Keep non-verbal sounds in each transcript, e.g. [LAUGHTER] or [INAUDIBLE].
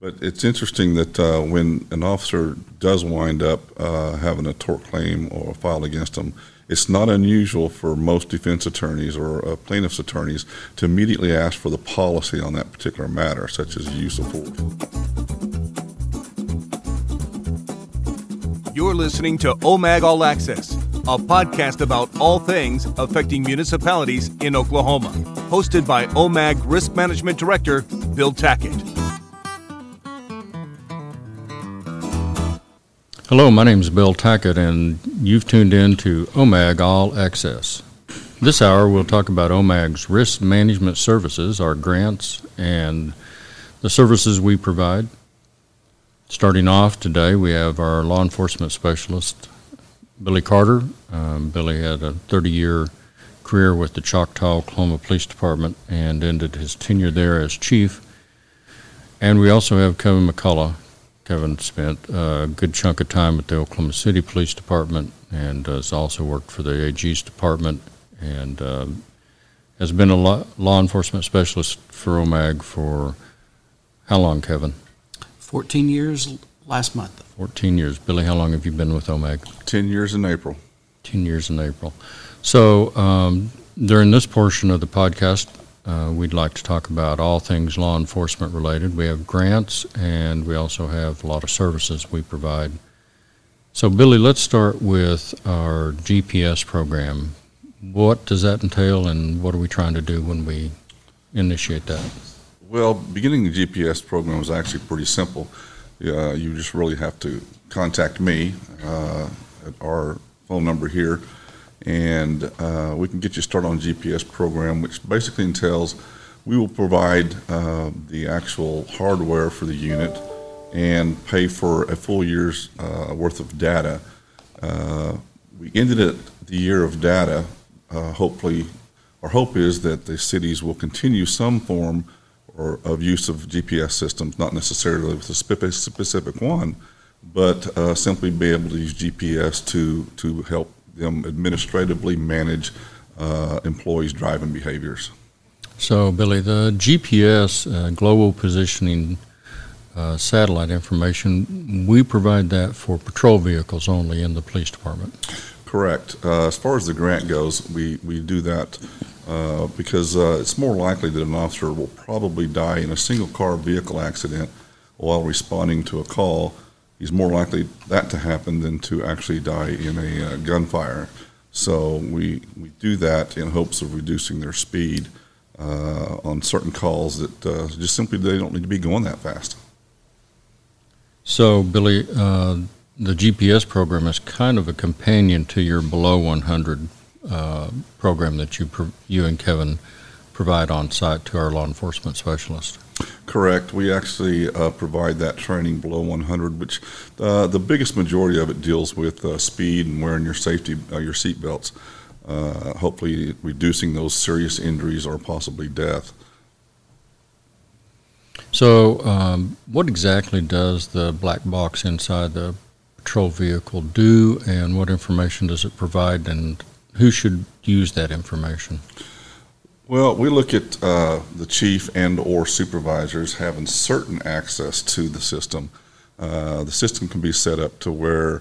But it's interesting that uh, when an officer does wind up uh, having a tort claim or a file against them, it's not unusual for most defense attorneys or uh, plaintiff's attorneys to immediately ask for the policy on that particular matter, such as use of force. You're listening to OMAG All Access, a podcast about all things affecting municipalities in Oklahoma. Hosted by OMAG Risk Management Director Bill Tackett. Hello, my name is Bill Tackett, and you've tuned in to OMAG All Access. This hour, we'll talk about OMAG's risk management services, our grants, and the services we provide. Starting off today, we have our law enforcement specialist, Billy Carter. Um, Billy had a 30 year career with the Choctaw, Oklahoma Police Department and ended his tenure there as chief. And we also have Kevin McCullough. Kevin spent a good chunk of time at the Oklahoma City Police Department and has also worked for the AG's department and um, has been a law, law enforcement specialist for OMAG for how long, Kevin? 14 years last month. 14 years. Billy, how long have you been with OMAG? 10 years in April. 10 years in April. So um, during this portion of the podcast, uh, we'd like to talk about all things law enforcement related. We have grants and we also have a lot of services we provide. So, Billy, let's start with our GPS program. What does that entail and what are we trying to do when we initiate that? Well, beginning the GPS program was actually pretty simple. Uh, you just really have to contact me uh, at our phone number here and uh, we can get you started on GPS program, which basically entails we will provide uh, the actual hardware for the unit and pay for a full year's uh, worth of data. Uh, we ended it the year of data. Uh, hopefully, our hope is that the cities will continue some form or of use of GPS systems, not necessarily with a specific one, but uh, simply be able to use GPS to to help them administratively manage uh, employees' driving behaviors. So, Billy, the GPS, uh, global positioning uh, satellite information, we provide that for patrol vehicles only in the police department. Correct. Uh, as far as the grant goes, we, we do that uh, because uh, it's more likely that an officer will probably die in a single car vehicle accident while responding to a call he's more likely that to happen than to actually die in a uh, gunfire. So we, we do that in hopes of reducing their speed uh, on certain calls that uh, just simply they don't need to be going that fast. So, Billy, uh, the GPS program is kind of a companion to your below 100 uh, program that you, you and Kevin provide on site to our law enforcement specialist. Correct. We actually uh, provide that training below 100, which uh, the biggest majority of it deals with uh, speed and wearing your safety, uh, your seat belts. Uh, hopefully, reducing those serious injuries or possibly death. So, um, what exactly does the black box inside the patrol vehicle do, and what information does it provide, and who should use that information? Well, we look at uh, the chief and or supervisors having certain access to the system. Uh, the system can be set up to where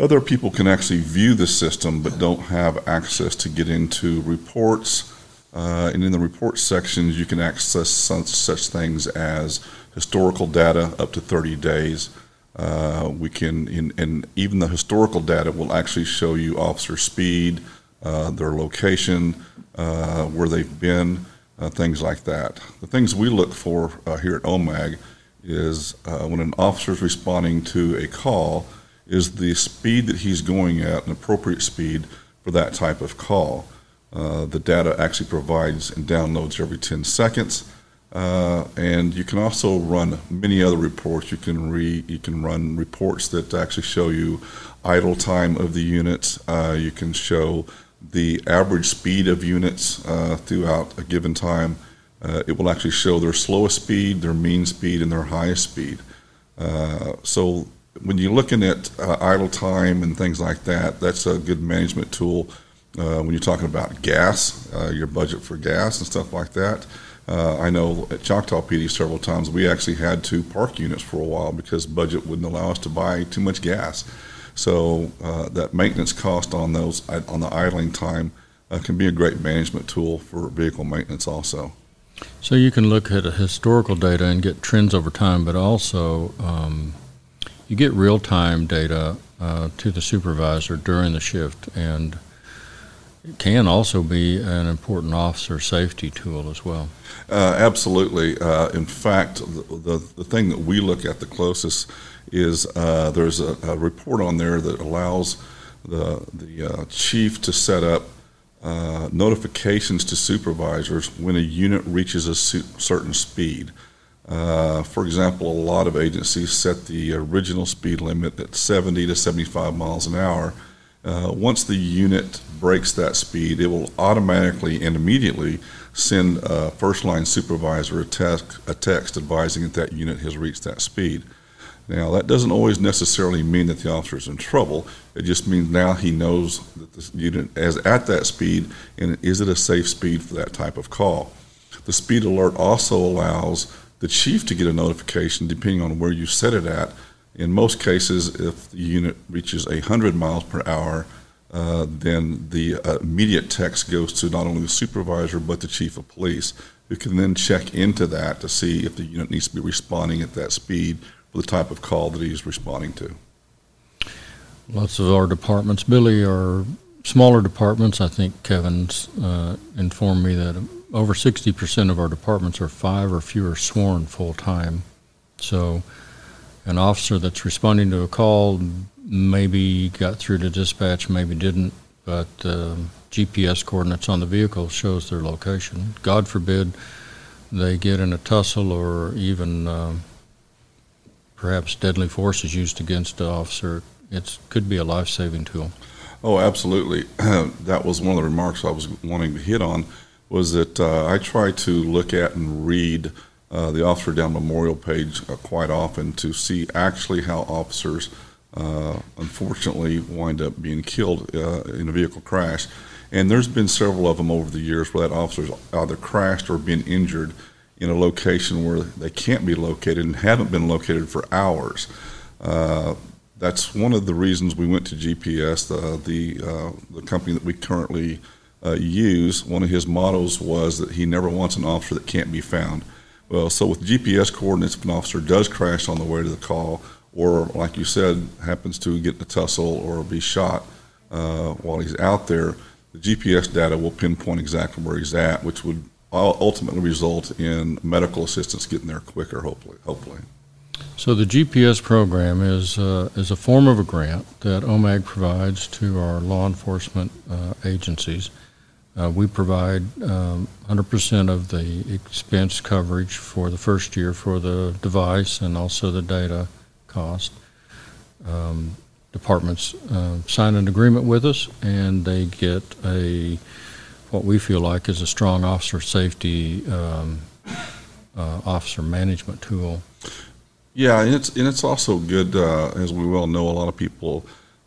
other people can actually view the system but don't have access to get into reports. Uh, and in the report sections, you can access such, such things as historical data up to 30 days. Uh, we can, in, and even the historical data will actually show you officer speed, uh, their location, uh, where they've been, uh, things like that. The things we look for uh, here at OMAG is when an officer is responding to a call, is the speed that he's going at an appropriate speed for that type of call. The data actually provides and downloads every 10 seconds. Uh, and you can also run many other reports. You can re, you can run reports that actually show you idle time of the units. Uh, you can show the average speed of units uh, throughout a given time. Uh, it will actually show their slowest speed, their mean speed, and their highest speed. Uh, so when you're looking at uh, idle time and things like that, that's a good management tool. Uh, when you're talking about gas, uh, your budget for gas and stuff like that, I know at Choctaw PD several times we actually had to park units for a while because budget wouldn't allow us to buy too much gas. So uh, that maintenance cost on those on the idling time uh, can be a great management tool for vehicle maintenance also. So you can look at historical data and get trends over time, but also um, you get real-time data uh, to the supervisor during the shift, and it can also be an important officer safety tool as well. Uh, absolutely. Uh, in fact, the, the, the thing that we look at the closest is uh, there's a, a, report on there that allows the the uh, chief to set up uh, notifications to supervisors when a unit reaches a certain speed. Uh, for example, a lot of agencies set the original speed limit at 70 to 75 miles an hour. Uh, once the unit breaks that speed, it will automatically and immediately send a first line supervisor a text, a text advising that that unit has reached that speed. Now, that doesn't always necessarily mean that the officer is in trouble. It just means now he knows that the unit is at that speed and is it a safe speed for that type of call. The speed alert also allows the chief to get a notification depending on where you set it at. In most cases, if the unit reaches 100 miles per hour, uh, then the uh, immediate text goes to not only the supervisor but the chief of police, who can then check into that to see if the unit needs to be responding at that speed the type of call that he's responding to. Lots of our departments, Billy, are smaller departments. I think Kevin's uh, informed me that over 60% of our departments are five or fewer sworn full time. So, an officer that's responding to a call maybe got through to dispatch, maybe didn't, but uh, GPS coordinates on the vehicle shows their location. God forbid they get in a tussle or even uh, perhaps deadly force is used against the officer. It could be a life-saving tool. Oh, absolutely. [CLEARS THROAT] that was one of the remarks I was wanting to hit on. Was that uh, I try to look at and read uh, the Officer Down Memorial page uh, quite often to see actually how officers uh, unfortunately wind up being killed uh, in a vehicle crash. And there's been several of them over the years where that officer's either crashed or been injured in a location where they can't be located and haven't been located for hours. Uh, that's one of the reasons we went to GPS, the the, uh, the company that we currently uh, use. One of his mottos was that he never wants an officer that can't be found. Well, so with GPS coordinates, if an officer does crash on the way to the call, or like you said, happens to get in a tussle or be shot uh, while he's out there, the GPS data will pinpoint exactly where he's at, which would ultimately result in medical assistance getting there quicker, hopefully. Hopefully. So the GPS program is uh, is a form of a grant that OMAG provides to our law enforcement uh, agencies. Uh, we provide um, 100% of the expense coverage for the first year for the device and also the data cost. Um, departments uh, sign an agreement with us, and they get a what we feel like is a strong officer safety um, uh, officer management tool. Yeah, and it's and it's also good, uh, as we well know. A lot of people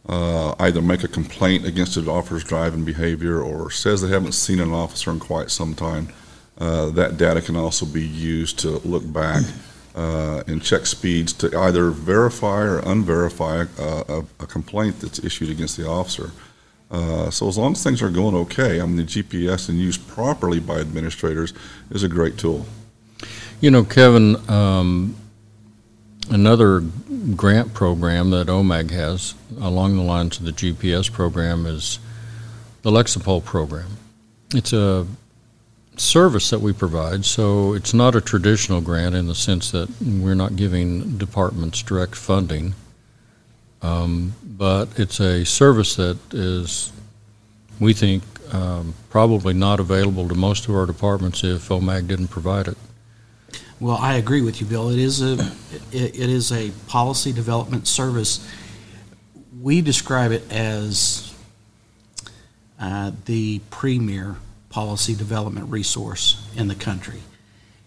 uh, either make a complaint against an officer's driving behavior or says they haven't seen an officer in quite some time. Uh, that data can also be used to look back uh, and check speeds to either verify or unverify uh, a, a complaint that's issued against the officer. Uh, so as long as things are going okay, I mean, the GPS and used properly by administrators is a great tool. You know, Kevin, um, another grant program that OMAG has along the lines of the GPS program is the Lexipol program. It's a service that we provide, so it's not a traditional grant in the sense that we're not giving departments direct funding. Um, but it's a service that is, we think, um, probably not available to most of our departments if OMAG didn't provide it. Well, I agree with you, Bill. It is a it, it is a policy development service. We describe it as uh, the premier policy development resource in the country,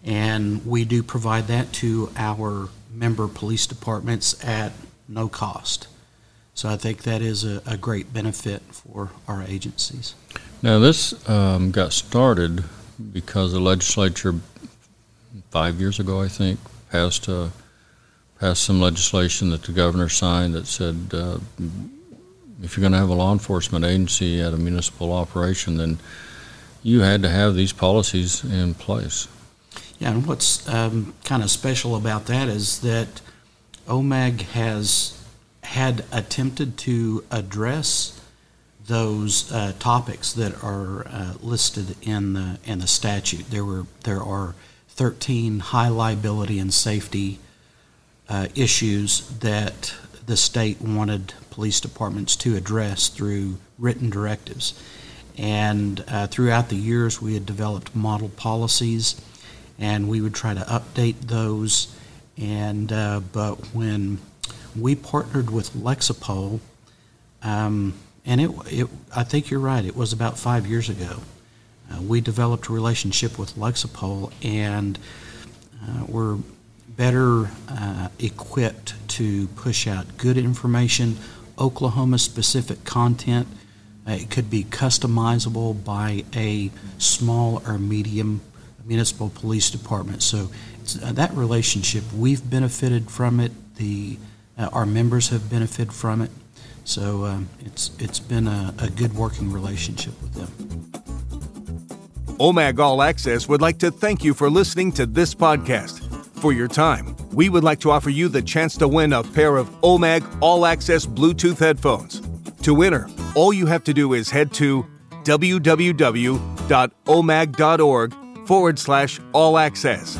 and we do provide that to our member police departments at no cost. So I think that is a, a great benefit for our agencies. Now, this um, got started because the legislature five years ago, I think, passed uh, passed some legislation that the governor signed that said uh, if you're going to have a law enforcement agency at a municipal operation, then you had to have these policies in place. Yeah, and what's um, kind of special about that is that OMAG has had attempted to address those uh, topics that are uh, listed in the in the statute. There were there are 13 high liability and safety uh, issues that the state wanted police departments to address through written directives. And uh, throughout the years, we had developed model policies, and we would try to update those. And uh, but when we partnered with Lexipol, um, and it, it, I think you're right. It was about five years ago. Uh, we developed a relationship with Lexipol, and uh, we're better uh, equipped to push out good information, Oklahoma-specific content. Uh, it could be customizable by a small or medium municipal police department. So uh, that relationship, we've benefited from it. The uh, our members have benefited from it. So um, it's it's been a, a good working relationship with them. OMAG All Access would like to thank you for listening to this podcast. For your time, we would like to offer you the chance to win a pair of OMAG All Access Bluetooth headphones. To enter, all you have to do is head to www.omag.org forward slash all access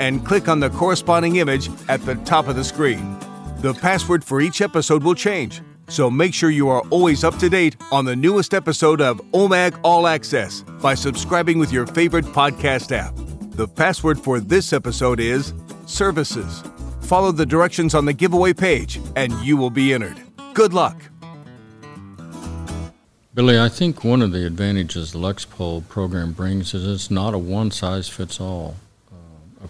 and click on the corresponding image at the top of the screen. The password for each episode will change, so make sure you are always up to date on the newest episode of OMAG All Access by subscribing with your favorite podcast app. The password for this episode is services. Follow the directions on the giveaway page and you will be entered. Good luck. Billy, I think one of the advantages the Lexipol program brings is it's not a one size fits all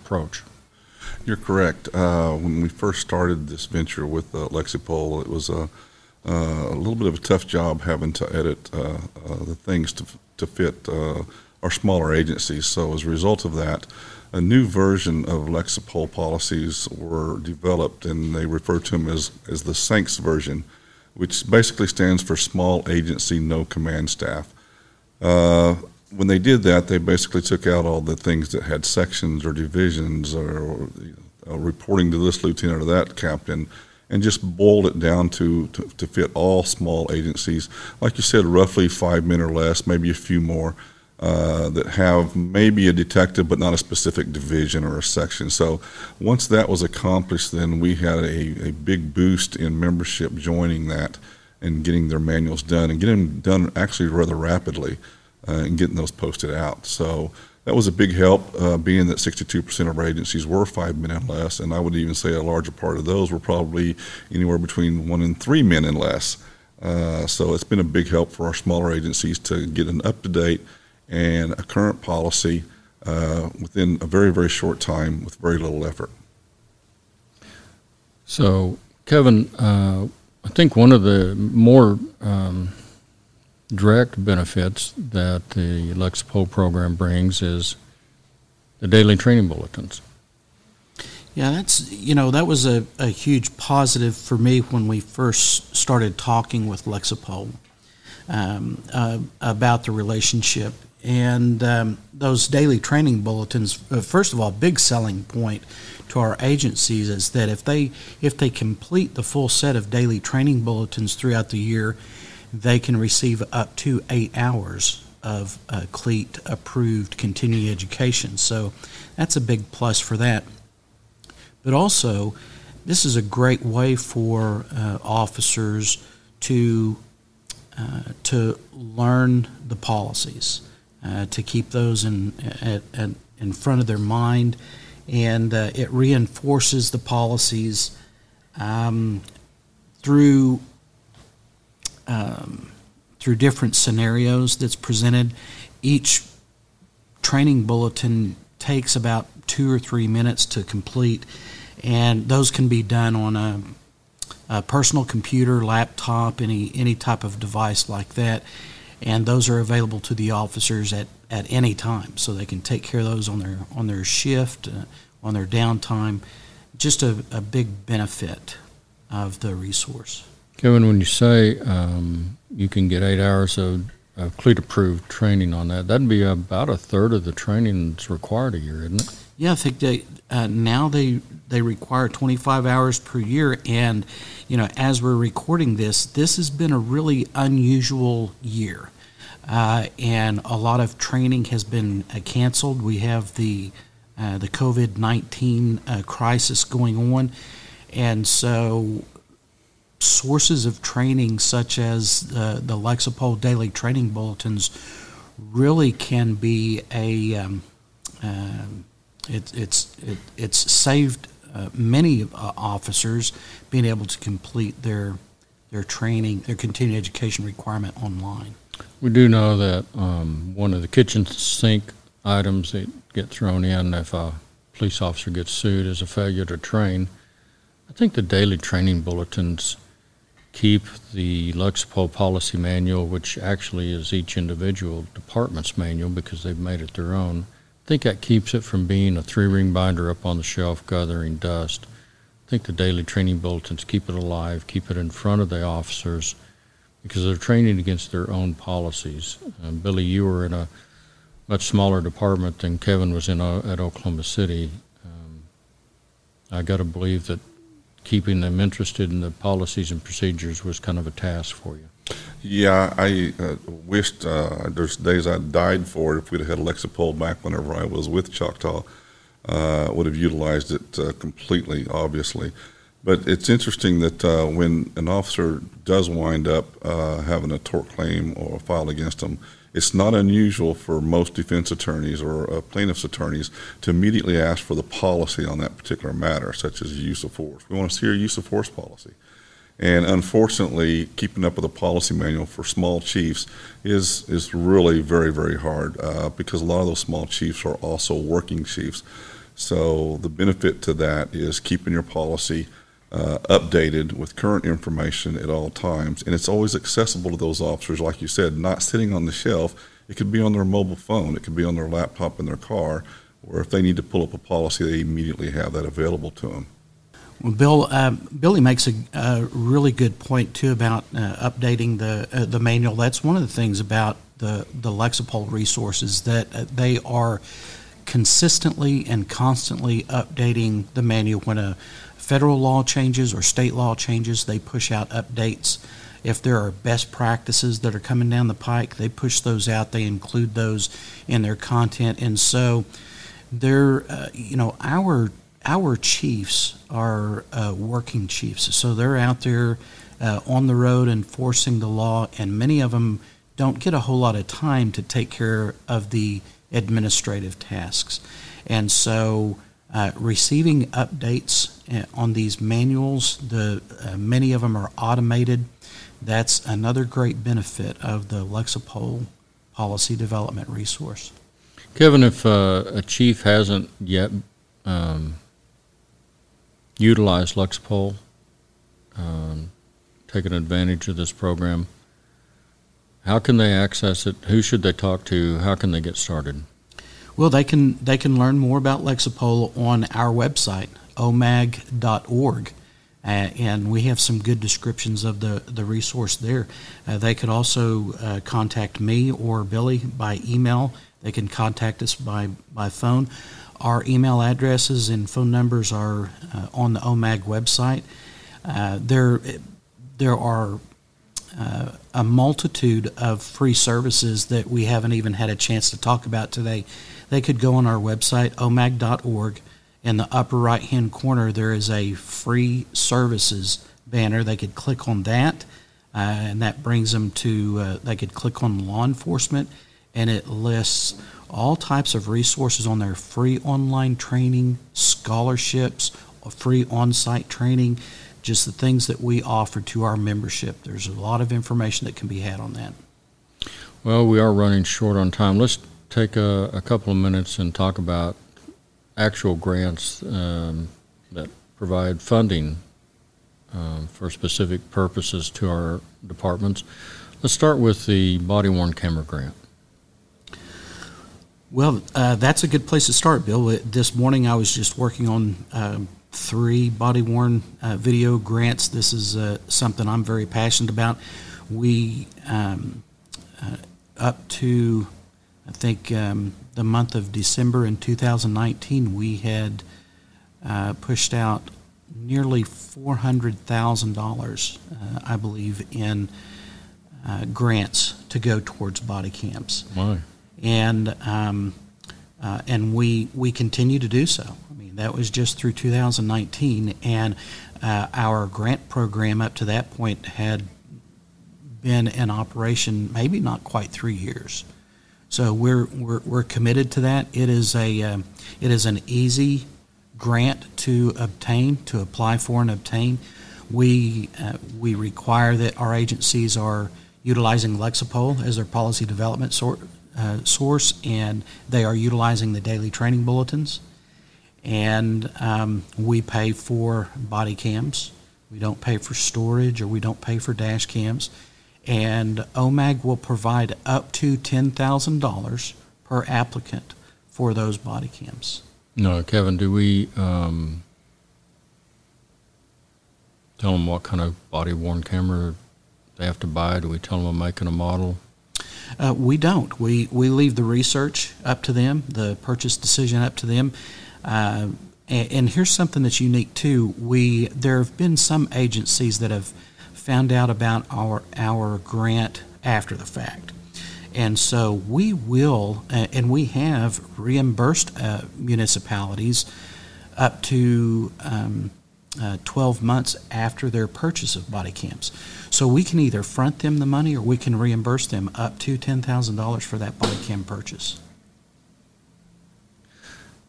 approach. You're correct. Uh, when we first started this venture with uh, Lexipol, it was a, uh, a little bit of a tough job having to edit uh, uh, the things to, to fit our smaller agencies. So as a result of that, a new version of Lexipol policies were developed, and they refer to them as, as the SANCS version, which basically stands for Small Agency No Command Staff. Uh, when they did that, they basically took out all the things that had sections or divisions or, or uh, reporting to this lieutenant or that captain, and just boiled it down to, to, to fit all small agencies. Like you said, roughly five men or less, maybe a few more. Uh, that have maybe a detective but not a specific division or a section. So once that was accomplished, then we had a, a big boost in membership joining that and getting their manuals done and getting them done actually rather rapidly uh, and getting those posted out. So that was a big help, uh, being that 62% of our agencies were five men and less, and I would even say a larger part of those were probably anywhere between one and three men and less. Uh, so it's been a big help for our smaller agencies to get an up to date and a current policy uh, within a very, very short time with very little effort. So, Kevin, uh, I think one of the more um, direct benefits that the Lexipol program brings is the daily training bulletins. Yeah, that's you know that was a, a huge positive for me when we first started talking with Lexipol um, uh, about the relationship and um, those daily training bulletins. Uh, first of all, big selling point to our agencies is that if they if they complete the full set of daily training bulletins throughout the year, they can receive up to eight hours of uh, CLEET approved continuing education. So that's a big plus for that. But also, this is a great way for uh, officers to uh, to learn the policies, uh, to keep those in at, at, in front of their mind, and uh, it reinforces the policies um, through um, through different scenarios that's presented. Each training bulletin takes about two or three minutes to complete, and those can be done on a, a personal computer, laptop, any any type of device like that. and those are available to the officers at, at any time, so they can take care of those on their on their shift, uh, on their downtime. Just a, a big benefit of the resource. Kevin, when you say um, you can get eight hours of, of CLEET approved training on that, that'd be about a third of the training that's required a year, isn't it? Yeah, I think they uh, now they they require 25 hours per year, and you know as we're recording this, this has been a really unusual year, uh, and a lot of training has been uh, canceled. We have the uh, the COVID 19 uh, crisis going on, and so sources of training such as uh, the Lexipol daily training bulletins really can be a um, um, it, it's it, it's saved uh, many uh, officers being able to complete their their training, their continuing education requirement online. We do know that um, one of the kitchen sink items that get thrown in if a police officer gets sued is a failure to train. I think the daily training bulletins keep the Lexipol policy manual, which actually is each individual department's manual because they've made it their own. I think that keeps it from being a three ring binder up on the shelf gathering dust. I think the daily training bulletins keep it alive, keep it in front of the officers because they're training against their own policies. Uh, Billy, you were in a much smaller department than Kevin was in uh, at Oklahoma City. Um, I got to believe that keeping them interested in the policies and procedures was kind of a task for you. Yeah, I uh, wished uh, there's days I died for it if we'd had Lexipol back whenever I was with Choctaw. Uh, would have utilized it uh, completely, obviously. But it's interesting that uh, when an officer does wind up uh, having a tort claim or filed against them, it's not unusual for most defense attorneys or uh, plaintiff's attorneys to immediately ask for the policy on that particular matter, such as use of force. We want to see your use of force policy. And unfortunately, keeping up with a policy manual for small chiefs is is really very very hard uh, because a lot of those small chiefs are also working chiefs. So the benefit to that is keeping your policy uh, updated with current information at all times, and it's always accessible to those officers, like you said, not sitting on the shelf. It could be on their mobile phone, it could be on their laptop in their car, or if they need to pull up a policy, they immediately have that available to them. Well, Bill, uh, Billy makes a, a, really good point too about uh, updating the uh, the manual. That's one of the things about the the Lexipol resources that uh, they are consistently and constantly updating the manual when a federal law changes or state law changes. They push out updates. If there are best practices that are coming down the pike, they push those out. They include those in their content, and so they're uh, you know our our chiefs are uh, working chiefs, so they're out there uh, on the road enforcing the law, and many of them don't get a whole lot of time to take care of the administrative tasks. And so, uh, receiving updates uh, on these manuals, the uh, many of them are automated. That's another great benefit of the Lexipol policy development resource. Kevin, if a chief hasn't yet um, utilize Lexipol, um, taking advantage of this program. How can they access it? Who should they talk to? How can they get started? Well, they can they can learn more about Lexipol on our website, omag.org. Uh, and we have some good descriptions of the, the resource there. Uh, they could also uh, contact me or Billy by email. They can contact us by, by phone. Our email addresses and phone numbers are uh, on the OMAG website. Uh, there, there are uh, a multitude of free services that we haven't even had a chance to talk about today. They could go on our website, omag.org. In the upper right hand corner, there is a free services banner. They could click on that, uh, and that brings them to, uh, they could click on law enforcement, and it lists all types of resources on there free online training, scholarships, free on site training, just the things that we offer to our membership. There's a lot of information that can be had on that. Well, we are running short on time. Let's take a, a couple of minutes and talk about actual grants um, that provide funding um, for specific purposes to our departments. Let's start with the body worn camera grant. Well, uh, that's a good place to start, Bill. Uh, This morning I was just working on um, three body worn uh, video grants. This is uh, something I'm very passionate about. We, um, uh, up to, I think, um, the month of December in 2019, we had uh, pushed out nearly $400,000, uh, I believe, in uh, grants to go towards body cams. And um, uh, and we we continue to do so. I mean, that was just through 2019, and uh, our grant program up to that point had been in operation maybe not quite three years. So we're we're, we're committed to that. It is a um, it is an easy grant to obtain to apply for and obtain. We uh, we require that our agencies are utilizing Lexipol as their policy development sor- uh, source, and they are utilizing the daily training bulletins. And um, we pay for body cams. We don't pay for storage or we don't pay for dash cams. And OMAG will provide up to $10,000 per applicant for those body cams. no, Kevin, do we um, tell them what kind of body worn camera they have to buy? Do we tell them make and a model? Uh, we don't. We we leave the research up to them, the purchase decision up to them. Uh, and, and here's something that's unique too. We there have been some agencies that have found out about our our grant after the fact, and so we will and we have reimbursed uh, municipalities up to. Um, uh, 12 months after their purchase of body cams. So we can either front them the money or we can reimburse them up to $10,000 for that body cam purchase.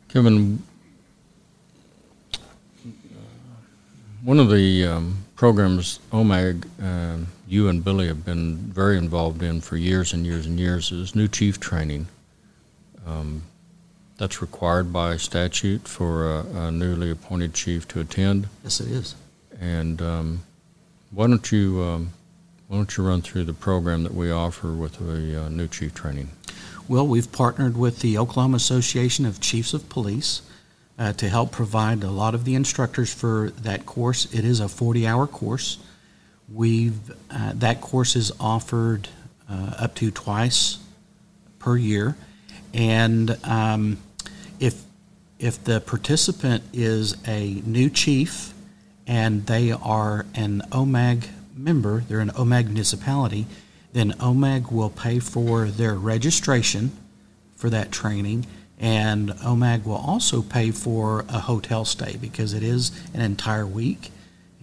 Kevin, one of the um, programs OMAG, um you and Billy have been very involved in for years and years and years is new chief training. Um, that's required by statute for a, a newly appointed chief to attend. Yes, it is. And um, why don't you um, why don't you run through the program that we offer with the uh, new chief training? Well, we've partnered with the Oklahoma Association of Chiefs of Police uh, to help provide a lot of the instructors for that course. It is a 40-hour course. We've uh, that course is offered uh, up to twice per year, and um, if if the participant is a new chief and they are an OMAG member, they're an OMAG municipality, then OMAG will pay for their registration for that training, and OMAG will also pay for a hotel stay because it is an entire week,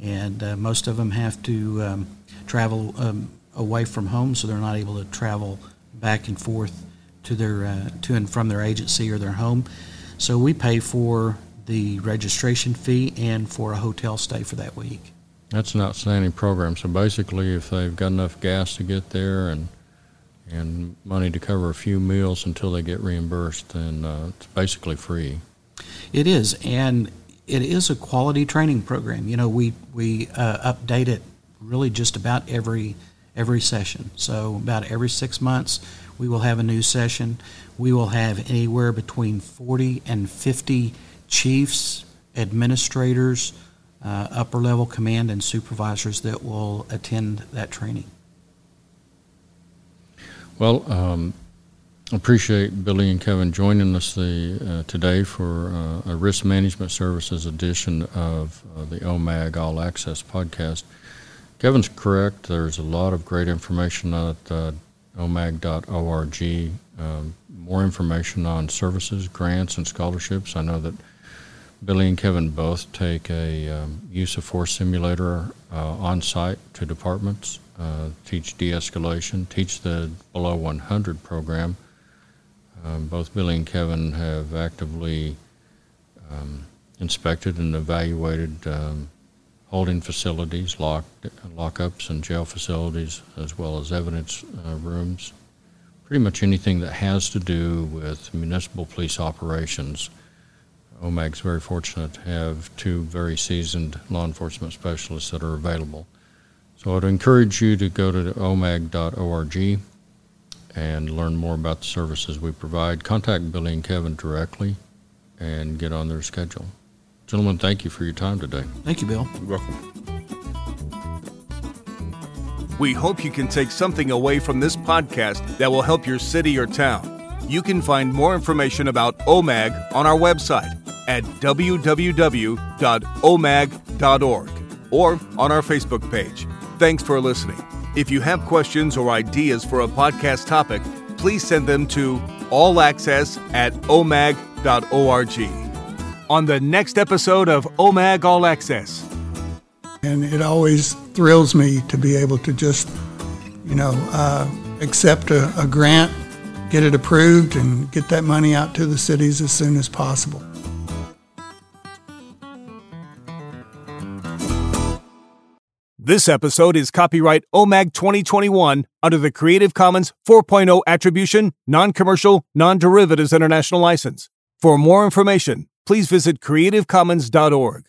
and uh, most of them have to um, travel um, away from home, so they're not able to travel back and forth to their uh, to and from their agency or their home. So we pay for the registration fee and for a hotel stay for that week. That's an outstanding program. So basically, if they've got enough gas to get there and and money to cover a few meals until they get reimbursed, then uh, it's basically free. It is, and it is a quality training program. You know, we we uh, update it really just about every every session. So about every six months, we will have a new session. We will have anywhere between forty and fifty chiefs, administrators, uh, upper level command, and supervisors that will attend that training. Well, um, appreciate Billy and Kevin joining us the, uh, today for uh, a risk management services edition of uh, the OMAG All Access podcast. Kevin's correct. There's a lot of great information at uh, omag.org. Um, more information on services, grants, and scholarships. I know that Billy and Kevin both take a um, use of force simulator uh, on site to departments, uh, teach de escalation, teach the below 100 program. Um, both Billy and Kevin have actively um, inspected and evaluated um, holding facilities, lock, lockups, and jail facilities, as well as evidence uh, rooms. Pretty much anything that has to do with municipal police operations. OMAG's very fortunate to have two very seasoned law enforcement specialists that are available So I'd encourage you to go to omag.org and learn more about the services we provide. Contact Billy and Kevin directly and get on their schedule. Gentlemen, thank you for your time today. Thank you, Bill. You're welcome. We hope you can take something away from this podcast that will help your city or town. You can find more information about OMAG on our website at www.omag.org or on our Facebook page. Thanks for listening. If you have questions or ideas for a podcast topic, please send them to allaccess at omag.org. On the next episode of OMAG All Access. And it always thrills me to be able to just, you know, uh, accept a, a grant, get it approved, and get that money out to the cities as soon as possible. This episode is copyright OMAG 2021 under the Creative Commons 4.0 Attribution, Non Commercial, Non Derivatives International License. For more information, please visit creativecommons.org.